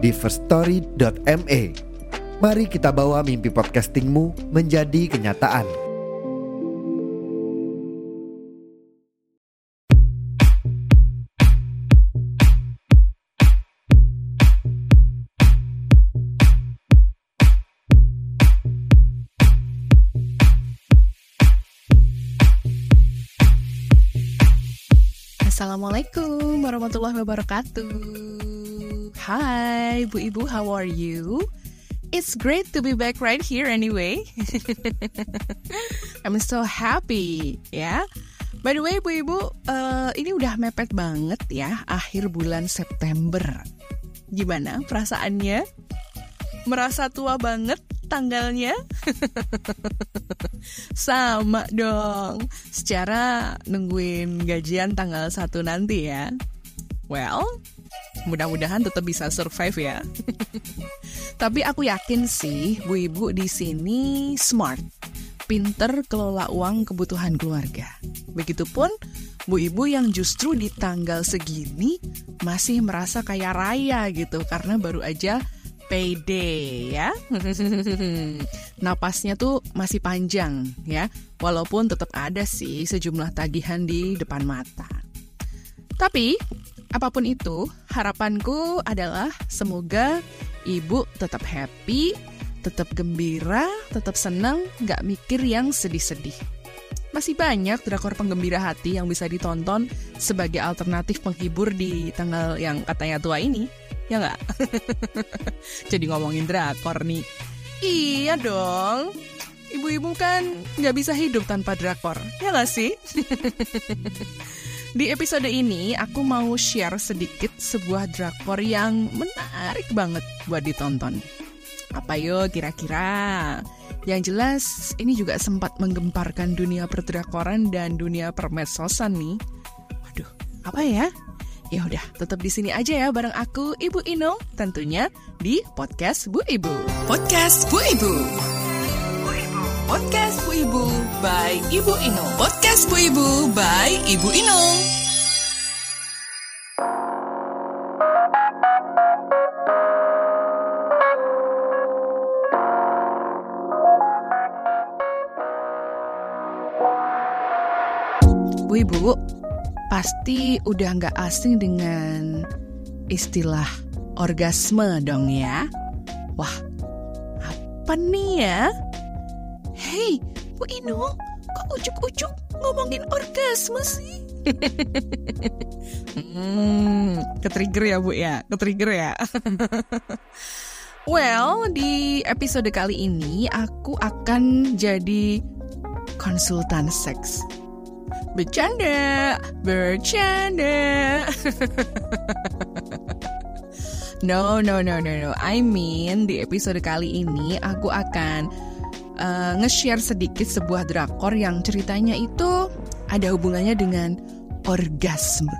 di firststory.me. Mari kita bawa mimpi podcastingmu menjadi kenyataan. Assalamualaikum warahmatullahi wabarakatuh. Hai Bu Ibu, how are you? It's great to be back right here anyway. I'm so happy, ya. By the way, Bu Ibu, uh, ini udah mepet banget ya akhir bulan September. Gimana perasaannya? Merasa tua banget tanggalnya? Sama dong. Secara nungguin gajian tanggal 1 nanti ya. Well, mudah-mudahan tetap bisa survive ya. Tapi aku yakin sih Bu Ibu di sini smart. Pinter kelola uang kebutuhan keluarga. Begitupun Bu Ibu yang justru di tanggal segini masih merasa kaya raya gitu karena baru aja payday ya. Napasnya tuh masih panjang ya, walaupun tetap ada sih sejumlah tagihan di depan mata. Tapi apa pun itu, harapanku adalah semoga ibu tetap happy, tetap gembira, tetap senang, nggak mikir yang sedih-sedih. Masih banyak drakor penggembira hati yang bisa ditonton sebagai alternatif penghibur di tanggal yang katanya tua ini ya nggak? Jadi ngomongin drakor nih. Iya dong. Ibu-ibu kan nggak bisa hidup tanpa drakor, ya nggak sih? Di episode ini, aku mau share sedikit sebuah drakor yang menarik banget buat ditonton. Apa yuk kira-kira? Yang jelas, ini juga sempat menggemparkan dunia perdrakoran dan dunia permedsosan nih. Waduh, apa ya? Ya udah, tetap di sini aja ya bareng aku Ibu Inung tentunya di podcast Bu Ibu. Podcast Bu Ibu. Podcast Bu Ibu by Ibu Inung. Podcast Bu Ibu by Ibu Inung. Bu Ibu, pasti udah nggak asing dengan istilah orgasme dong ya. Wah, apa nih ya? Hei, Bu Inung, kok ujuk-ujuk ngomongin orgasme sih? hmm, ketrigger ya Bu ya, ketrigger ya. well, di episode kali ini aku akan jadi konsultan seks. Bercanda, bercanda. no, no, no, no, no. I mean, di episode kali ini aku akan uh, nge-share sedikit sebuah drakor yang ceritanya itu ada hubungannya dengan orgasme.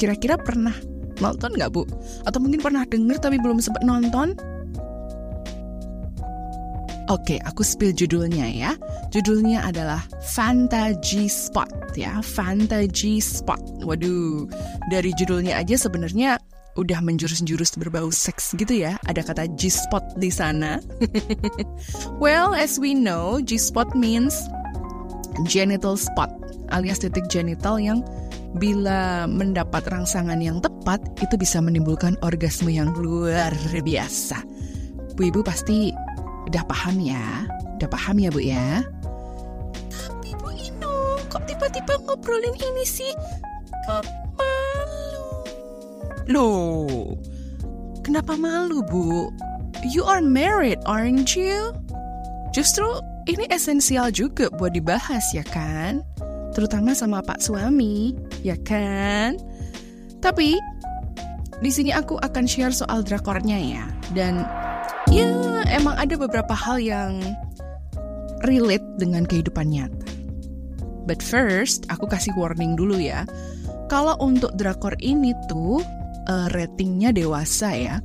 Kira-kira pernah nonton nggak bu? Atau mungkin pernah denger tapi belum sempat nonton? Oke, aku spill judulnya ya. Judulnya adalah Fantasy Spot ya, Fantasy Spot. Waduh, dari judulnya aja sebenarnya udah menjurus-jurus berbau seks gitu ya. Ada kata G-spot di sana. well, as we know, G-spot means genital spot alias titik genital yang bila mendapat rangsangan yang tepat itu bisa menimbulkan orgasme yang luar biasa. Bu Ibu pasti Udah paham ya? Udah paham ya Bu ya? Tapi Bu Inung, kok tiba-tiba ngobrolin ini sih? Kok? Loh, kenapa malu Bu? You are married, aren't you? Justru ini esensial juga buat dibahas ya kan? Terutama sama Pak suami, ya kan? Tapi di sini aku akan share soal drakornya ya. Dan ya emang ada beberapa hal yang relate dengan kehidupan nyata. But first, aku kasih warning dulu ya. Kalau untuk drakor ini tuh uh, ratingnya dewasa ya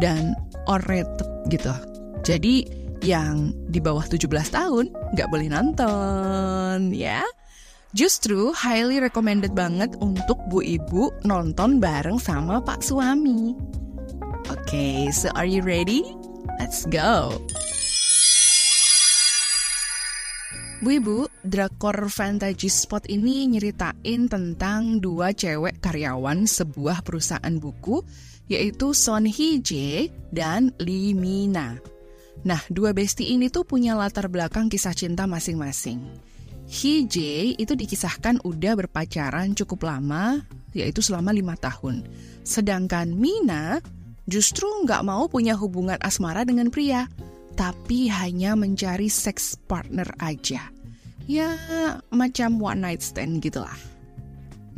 dan rated gitu. Jadi yang di bawah 17 tahun nggak boleh nonton ya. Justru highly recommended banget untuk bu ibu nonton bareng sama pak suami. Oke, okay, so are you ready? Let's go! Bu Ibu, drakor Fantasy Spot ini nyeritain tentang dua cewek karyawan sebuah perusahaan buku, yaitu Son Hee Jae dan Lee Mina. Nah, dua besti ini tuh punya latar belakang kisah cinta masing-masing. Hee Jae itu dikisahkan udah berpacaran cukup lama, yaitu selama lima tahun. Sedangkan Mina justru nggak mau punya hubungan asmara dengan pria tapi hanya mencari seks partner aja. Ya, macam one night stand gitulah.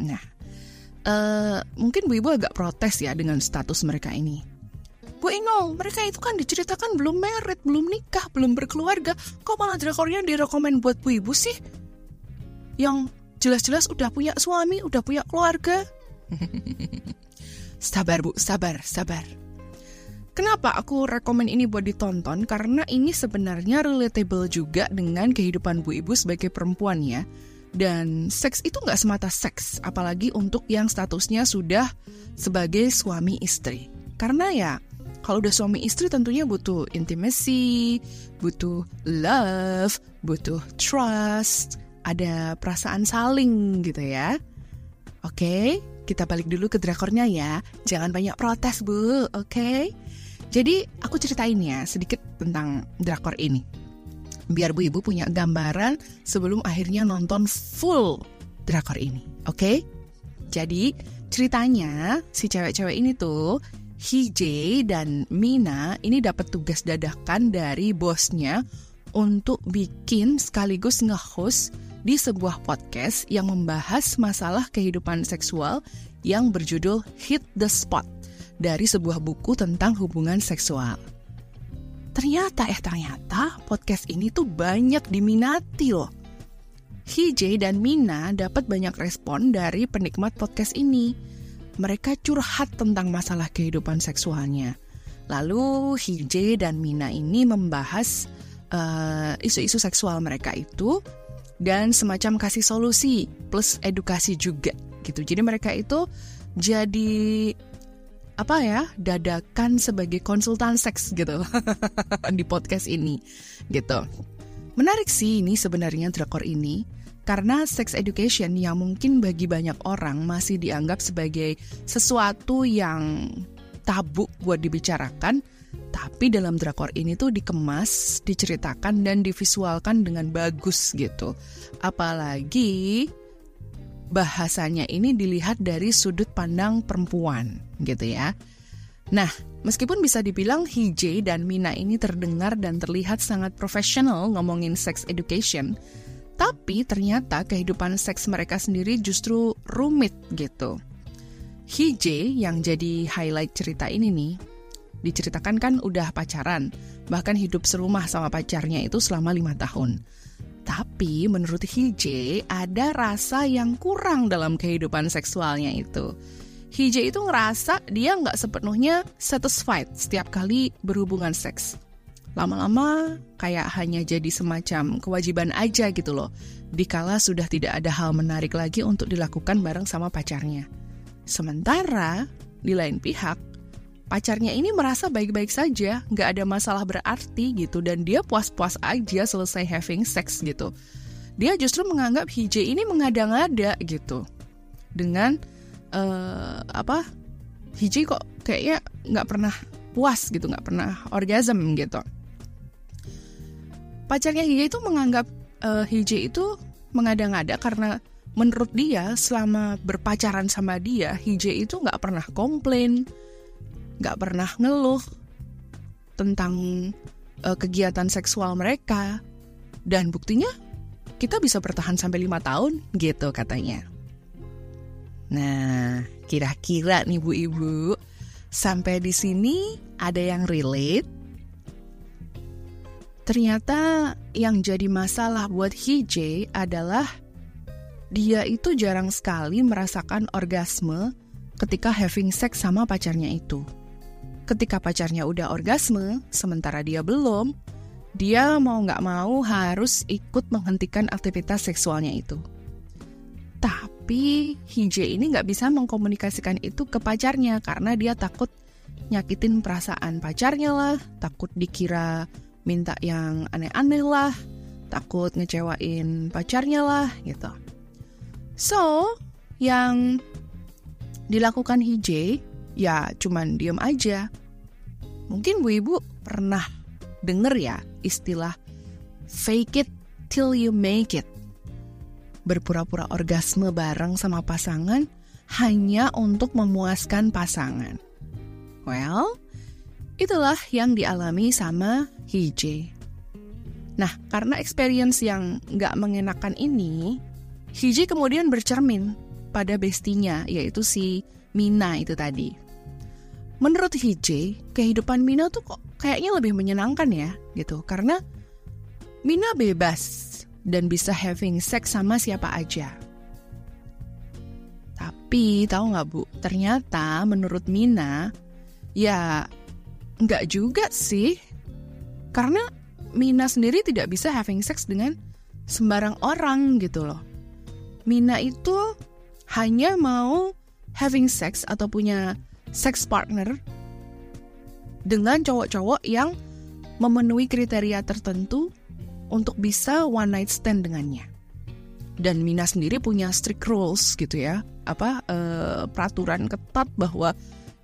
Nah, uh, mungkin Bu Ibu agak protes ya dengan status mereka ini. Bu Ingo, mereka itu kan diceritakan belum merit, belum nikah, belum berkeluarga. Kok malah drakornya direkomend buat Bu Ibu sih? Yang jelas-jelas udah punya suami, udah punya keluarga. sabar Bu, sabar, sabar. Kenapa aku rekomen ini buat ditonton? Karena ini sebenarnya relatable juga dengan kehidupan bu ibu sebagai perempuan ya. Dan seks itu nggak semata seks, apalagi untuk yang statusnya sudah sebagai suami istri. Karena ya, kalau udah suami istri tentunya butuh intimacy, butuh love, butuh trust, ada perasaan saling gitu ya. Oke, kita balik dulu ke drakornya ya. Jangan banyak protes, Bu. Oke? Jadi aku ceritain ya sedikit tentang drakor ini. Biar Bu Ibu punya gambaran sebelum akhirnya nonton full drakor ini. Oke? Okay? Jadi ceritanya si cewek-cewek ini tuh Hije dan Mina ini dapat tugas dadakan dari bosnya untuk bikin sekaligus nge-host di sebuah podcast yang membahas masalah kehidupan seksual yang berjudul Hit the Spot dari sebuah buku tentang hubungan seksual. Ternyata eh ternyata podcast ini tuh banyak diminati loh. Hije dan Mina dapat banyak respon dari penikmat podcast ini. Mereka curhat tentang masalah kehidupan seksualnya. Lalu Hije dan Mina ini membahas eh, isu-isu uh, seksual mereka itu dan semacam kasih solusi plus edukasi juga gitu. Jadi mereka itu jadi apa ya dadakan sebagai konsultan seks gitu di podcast ini gitu. Menarik sih ini sebenarnya drakor ini karena sex education yang mungkin bagi banyak orang masih dianggap sebagai sesuatu yang tabu buat dibicarakan, tapi dalam drakor ini tuh dikemas, diceritakan dan divisualkan dengan bagus gitu. Apalagi bahasanya ini dilihat dari sudut pandang perempuan gitu ya. Nah, meskipun bisa dibilang Hije dan Mina ini terdengar dan terlihat sangat profesional ngomongin sex education, tapi ternyata kehidupan seks mereka sendiri justru rumit gitu. Hije yang jadi highlight cerita ini nih, diceritakan kan udah pacaran, bahkan hidup serumah sama pacarnya itu selama lima tahun. Tapi menurut Hije ada rasa yang kurang dalam kehidupan seksualnya itu. Hije itu ngerasa dia nggak sepenuhnya satisfied setiap kali berhubungan seks. Lama-lama kayak hanya jadi semacam kewajiban aja gitu loh. Dikala sudah tidak ada hal menarik lagi untuk dilakukan bareng sama pacarnya. Sementara di lain pihak, pacarnya ini merasa baik-baik saja, nggak ada masalah berarti gitu, dan dia puas-puas aja selesai having sex gitu. Dia justru menganggap Hije ini mengada-ngada gitu, dengan uh, apa? Hije kok kayaknya nggak pernah puas gitu, nggak pernah orgasm gitu. Pacarnya Hije itu menganggap uh, Hije itu mengada-ngada karena menurut dia selama berpacaran sama dia, Hije itu nggak pernah komplain, gak pernah ngeluh tentang uh, kegiatan seksual mereka. Dan buktinya kita bisa bertahan sampai lima tahun gitu katanya. Nah, kira-kira nih Bu Ibu, Sampai di sini ada yang relate? Ternyata yang jadi masalah buat Hije adalah dia itu jarang sekali merasakan orgasme ketika having sex sama pacarnya itu. Ketika pacarnya udah orgasme, sementara dia belum, dia mau nggak mau harus ikut menghentikan aktivitas seksualnya itu. Tapi Hije ini nggak bisa mengkomunikasikan itu ke pacarnya karena dia takut nyakitin perasaan pacarnya lah, takut dikira minta yang aneh-aneh lah, takut ngecewain pacarnya lah gitu. So, yang dilakukan Hije ya cuman diem aja. Mungkin Bu Ibu pernah denger ya istilah fake it till you make it. Berpura-pura orgasme bareng sama pasangan hanya untuk memuaskan pasangan. Well, itulah yang dialami sama Hije. Nah, karena experience yang nggak mengenakan ini, Hije kemudian bercermin pada bestinya, yaitu si Mina itu tadi. Menurut Hije, kehidupan Mina tuh kok kayaknya lebih menyenangkan ya, gitu. Karena Mina bebas dan bisa having sex sama siapa aja. Tapi tahu nggak bu, ternyata menurut Mina, ya nggak juga sih. Karena Mina sendiri tidak bisa having sex dengan sembarang orang gitu loh. Mina itu hanya mau having sex atau punya sex partner dengan cowok-cowok yang memenuhi kriteria tertentu untuk bisa one night stand dengannya. Dan Mina sendiri punya strict rules gitu ya, apa uh, peraturan ketat bahwa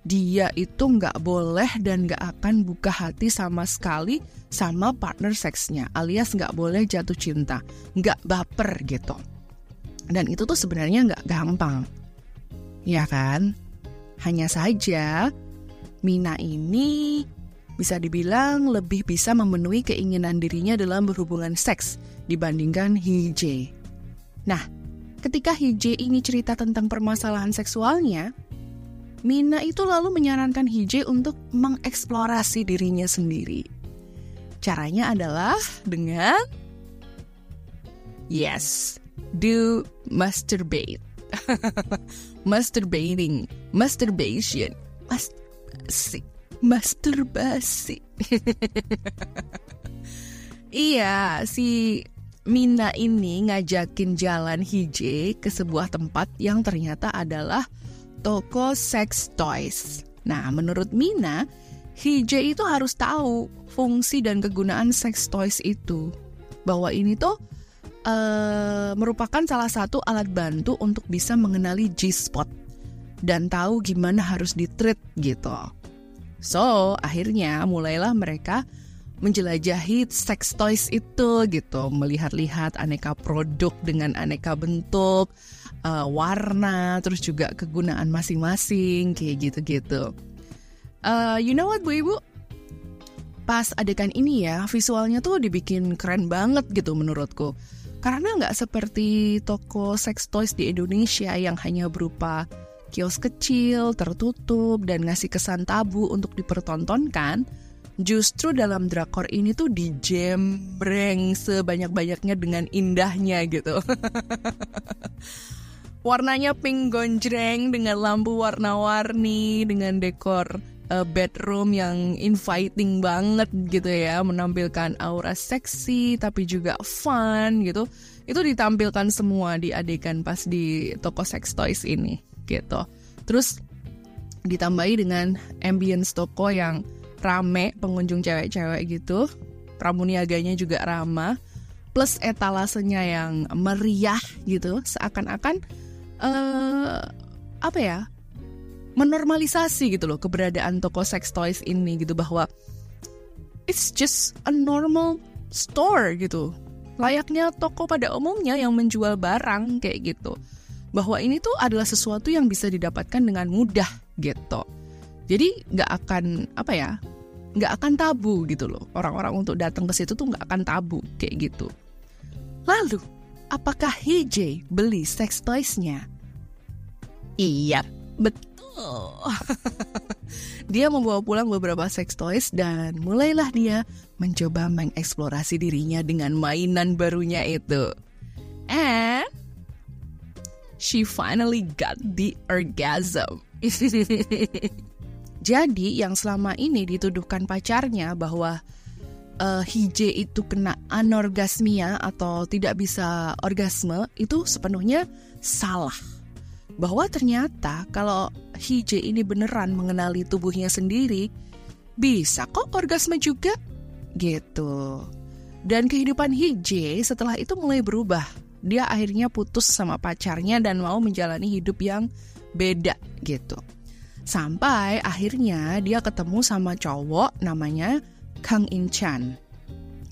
dia itu nggak boleh dan nggak akan buka hati sama sekali sama partner seksnya, alias nggak boleh jatuh cinta, nggak baper gitu. Dan itu tuh sebenarnya nggak gampang, ya kan? Hanya saja Mina ini bisa dibilang lebih bisa memenuhi keinginan dirinya dalam berhubungan seks dibandingkan Hije. Nah, ketika Hije ini cerita tentang permasalahan seksualnya, Mina itu lalu menyarankan Hije untuk mengeksplorasi dirinya sendiri. Caranya adalah dengan yes, do masturbate. Masturbating, masturbation, masturbasi, masturbasi. iya, si Mina ini ngajakin jalan Hije ke sebuah tempat yang ternyata adalah toko sex toys. Nah, menurut Mina, Hije itu harus tahu fungsi dan kegunaan sex toys itu. Bahwa ini tuh uh, merupakan salah satu alat bantu untuk bisa mengenali G-spot dan tahu gimana harus ditreat gitu. So, akhirnya mulailah mereka menjelajahi sex toys itu gitu, melihat-lihat aneka produk dengan aneka bentuk, uh, warna, terus juga kegunaan masing-masing kayak gitu-gitu. Uh, you know what bu ibu? Pas adegan ini ya visualnya tuh dibikin keren banget gitu menurutku. Karena nggak seperti toko sex toys di Indonesia yang hanya berupa kios kecil, tertutup, dan ngasih kesan tabu untuk dipertontonkan, justru dalam drakor ini tuh dijembreng sebanyak-banyaknya dengan indahnya gitu. Warnanya pink gonjreng dengan lampu warna-warni, dengan dekor uh, bedroom yang inviting banget gitu ya, menampilkan aura seksi tapi juga fun gitu. Itu ditampilkan semua di adegan pas di toko sex toys ini gitu. Terus ditambahi dengan ambience toko yang rame pengunjung cewek-cewek gitu. Pramuniaganya juga ramah plus etalasenya yang meriah gitu seakan-akan uh, apa ya menormalisasi gitu loh keberadaan toko sex toys ini gitu bahwa it's just a normal store gitu layaknya toko pada umumnya yang menjual barang kayak gitu. Bahwa ini tuh adalah sesuatu yang bisa didapatkan dengan mudah gitu. Jadi nggak akan apa ya nggak akan tabu gitu loh. Orang-orang untuk datang ke situ tuh nggak akan tabu kayak gitu. Lalu apakah HJ beli sex toys-nya? Iya, betul. dia membawa pulang beberapa sex toys dan mulailah dia mencoba mengeksplorasi dirinya dengan mainan barunya itu. And she finally got the orgasm. Jadi yang selama ini dituduhkan pacarnya bahwa uh, Hije itu kena anorgasmia atau tidak bisa orgasme itu sepenuhnya salah. Bahwa ternyata kalau Hije ini beneran mengenali tubuhnya sendiri, bisa kok orgasme juga gitu. Dan kehidupan Hije setelah itu mulai berubah. Dia akhirnya putus sama pacarnya dan mau menjalani hidup yang beda gitu. Sampai akhirnya dia ketemu sama cowok namanya Kang Inchan.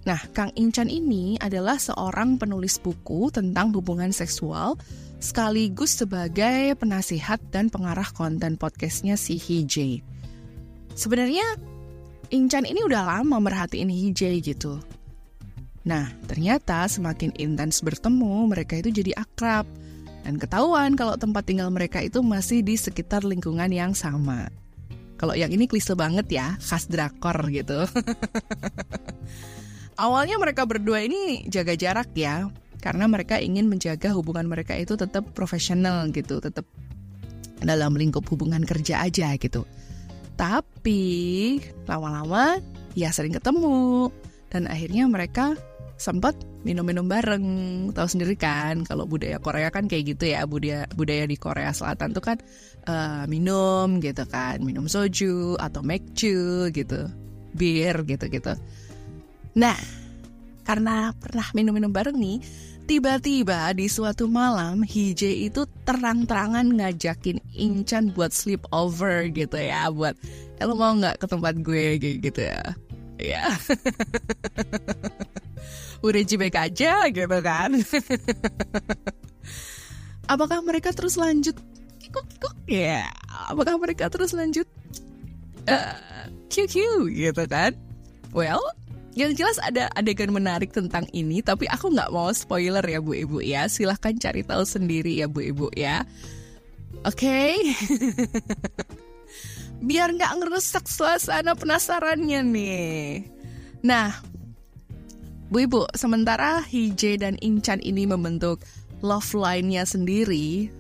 Nah, Kang Inchan ini adalah seorang penulis buku tentang hubungan seksual sekaligus sebagai penasihat dan pengarah konten podcastnya si Hijay. Sebenarnya Inchan ini udah lama merhatiin Hijay gitu. Nah, ternyata semakin intens bertemu, mereka itu jadi akrab – dan ketahuan kalau tempat tinggal mereka itu masih di sekitar lingkungan yang sama. Kalau yang ini klise banget ya, khas drakor gitu. Awalnya mereka berdua ini jaga jarak ya, karena mereka ingin menjaga hubungan mereka itu tetap profesional gitu, tetap dalam lingkup hubungan kerja aja gitu. Tapi lama-lama ya sering ketemu dan akhirnya mereka sempat minum-minum bareng tahu sendiri kan kalau budaya Korea kan kayak gitu ya budaya budaya di Korea Selatan tuh kan uh, minum gitu kan minum soju atau mekju gitu bir gitu gitu nah karena pernah minum-minum bareng nih Tiba-tiba di suatu malam Hije itu terang-terangan ngajakin Inchan buat sleep over gitu ya Buat, eh lo mau nggak ke tempat gue gitu ya Ya udah cibek aja gitu kan. Apakah mereka terus lanjut? Kikuk kikuk ya. Apakah mereka terus lanjut? Uh, QQ gitu kan? Well, yang jelas ada adegan menarik tentang ini, tapi aku nggak mau spoiler ya bu ibu ya. Silahkan cari tahu sendiri ya bu ibu ya. Oke. Okay? Biar nggak ngerusak suasana penasarannya nih. Nah, Bu Ibu, sementara Hije dan Incan ini membentuk love line-nya sendiri,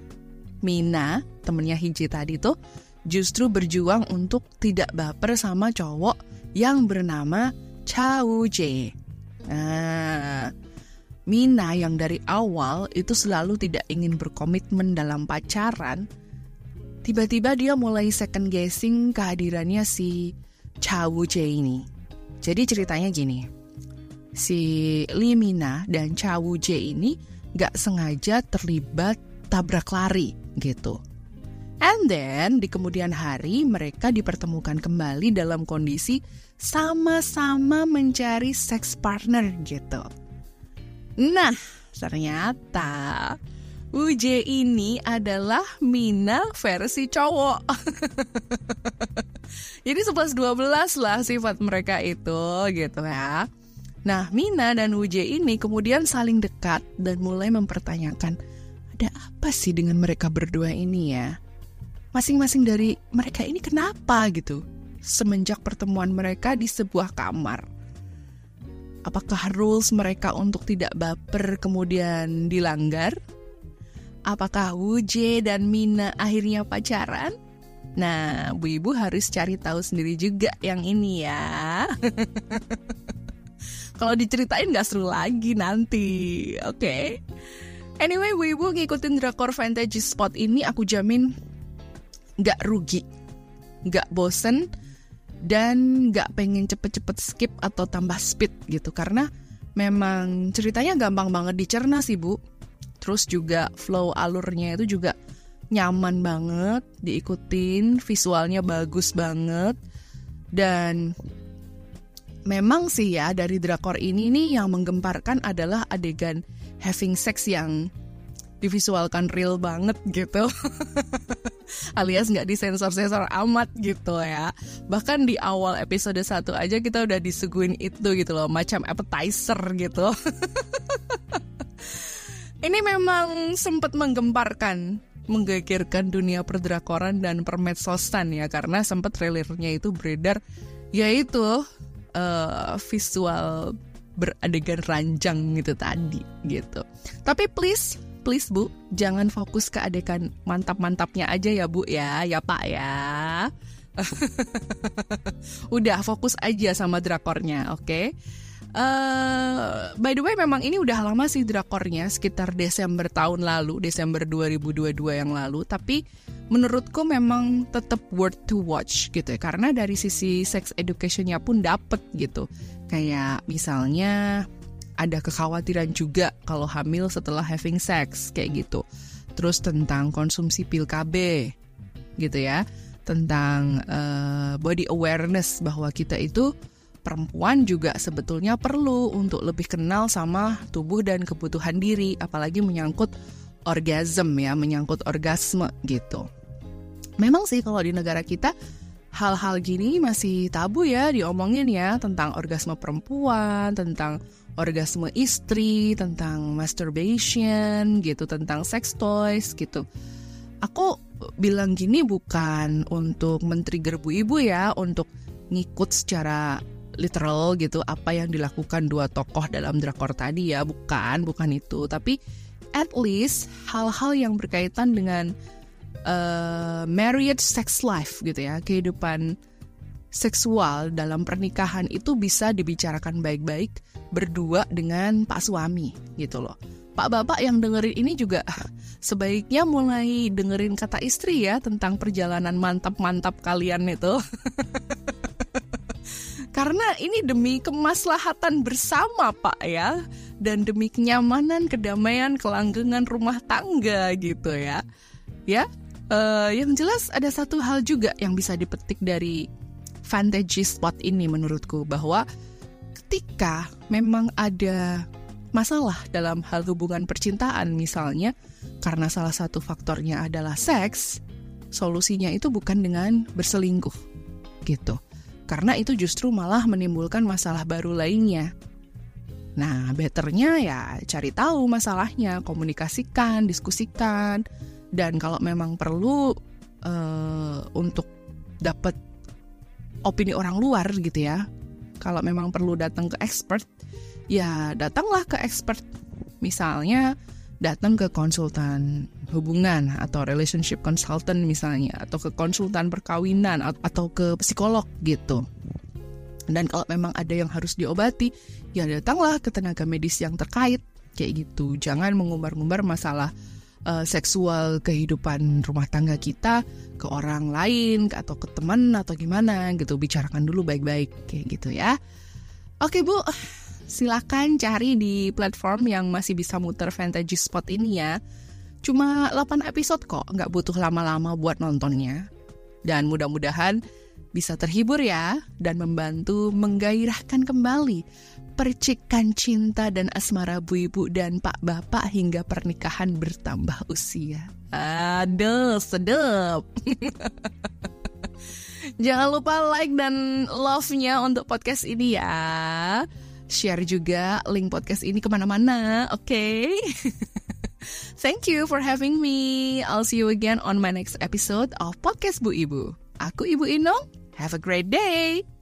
Mina, temennya Hije tadi tuh, justru berjuang untuk tidak baper sama cowok yang bernama Chao Jae. Nah, Mina yang dari awal itu selalu tidak ingin berkomitmen dalam pacaran, tiba-tiba dia mulai second guessing kehadirannya si Chao Jae ini. Jadi ceritanya gini, si Limina dan Chawu J ini gak sengaja terlibat tabrak lari gitu. And then di kemudian hari mereka dipertemukan kembali dalam kondisi sama-sama mencari sex partner gitu. Nah, ternyata UJ ini adalah Mina versi cowok. Jadi 11-12 lah sifat mereka itu gitu ya. Nah, Mina dan Wuje ini kemudian saling dekat dan mulai mempertanyakan, ada apa sih dengan mereka berdua ini ya? Masing-masing dari mereka ini kenapa gitu? Semenjak pertemuan mereka di sebuah kamar. Apakah rules mereka untuk tidak baper kemudian dilanggar? Apakah Wuje dan Mina akhirnya pacaran? Nah, Bu Ibu harus cari tahu sendiri juga yang ini ya. Kalau diceritain gak seru lagi nanti. Oke. Okay? Anyway, Wibu ngikutin drakor fantasy spot ini aku jamin gak rugi, gak bosen, dan gak pengen cepet-cepet skip atau tambah speed gitu. Karena memang ceritanya gampang banget dicerna sih bu. Terus juga flow alurnya itu juga nyaman banget diikutin, visualnya bagus banget. Dan memang sih ya dari drakor ini nih yang menggemparkan adalah adegan having sex yang divisualkan real banget gitu alias nggak disensor-sensor amat gitu ya bahkan di awal episode 1 aja kita udah disuguhin itu gitu loh macam appetizer gitu ini memang sempat menggemparkan menggegerkan dunia perdrakoran dan permedsosan ya karena sempat trailernya itu beredar yaitu uh, visual beradegan ranjang gitu tadi gitu. Tapi please please Bu, jangan fokus ke adegan mantap-mantapnya aja ya Bu ya, ya Pak ya. udah fokus aja sama drakornya, oke? Okay? Uh, eh, by the way memang ini udah lama sih drakornya sekitar Desember tahun lalu Desember 2022 yang lalu tapi menurutku memang tetap worth to watch gitu ya karena dari sisi sex educationnya pun dapet gitu kayak misalnya ada kekhawatiran juga kalau hamil setelah having sex kayak gitu terus tentang konsumsi pil KB gitu ya tentang uh, body awareness bahwa kita itu perempuan juga sebetulnya perlu untuk lebih kenal sama tubuh dan kebutuhan diri, apalagi menyangkut orgasm ya, menyangkut orgasme gitu. Memang sih kalau di negara kita hal-hal gini masih tabu ya diomongin ya tentang orgasme perempuan, tentang orgasme istri, tentang masturbation gitu, tentang sex toys gitu. Aku bilang gini bukan untuk men-trigger bu ibu ya, untuk ngikut secara literal gitu apa yang dilakukan dua tokoh dalam drakor tadi ya, bukan, bukan itu, tapi at least hal-hal yang berkaitan dengan uh, marriage sex life gitu ya, kehidupan seksual dalam pernikahan itu bisa dibicarakan baik-baik berdua dengan pak suami gitu loh. Pak bapak yang dengerin ini juga sebaiknya mulai dengerin kata istri ya tentang perjalanan mantap-mantap kalian itu. Karena ini demi kemaslahatan bersama Pak ya dan demi kenyamanan, kedamaian, kelanggengan rumah tangga gitu ya. Ya, uh, yang jelas ada satu hal juga yang bisa dipetik dari fantasy spot ini menurutku bahwa ketika memang ada masalah dalam hal hubungan percintaan misalnya karena salah satu faktornya adalah seks, solusinya itu bukan dengan berselingkuh gitu karena itu justru malah menimbulkan masalah baru lainnya. Nah, betternya ya cari tahu masalahnya, komunikasikan, diskusikan, dan kalau memang perlu uh, untuk dapat opini orang luar gitu ya, kalau memang perlu datang ke expert, ya datanglah ke expert. Misalnya datang ke konsultan hubungan atau relationship consultant misalnya atau ke konsultan perkawinan atau ke psikolog gitu. Dan kalau memang ada yang harus diobati, ya datanglah ke tenaga medis yang terkait kayak gitu. Jangan mengumbar-ngumbar masalah uh, seksual kehidupan rumah tangga kita ke orang lain atau ke teman atau gimana gitu. Bicarakan dulu baik-baik kayak gitu ya. Oke, Bu silakan cari di platform yang masih bisa muter Fantasy Spot ini ya. Cuma 8 episode kok, nggak butuh lama-lama buat nontonnya. Dan mudah-mudahan bisa terhibur ya dan membantu menggairahkan kembali percikan cinta dan asmara bu ibu dan pak bapak hingga pernikahan bertambah usia. Aduh, sedep. Jangan lupa like dan love-nya untuk podcast ini ya share juga link podcast ini ke mana-mana, oke? Okay? Thank you for having me. I'll see you again on my next episode of Podcast Bu Ibu. Aku Ibu Inong. Have a great day.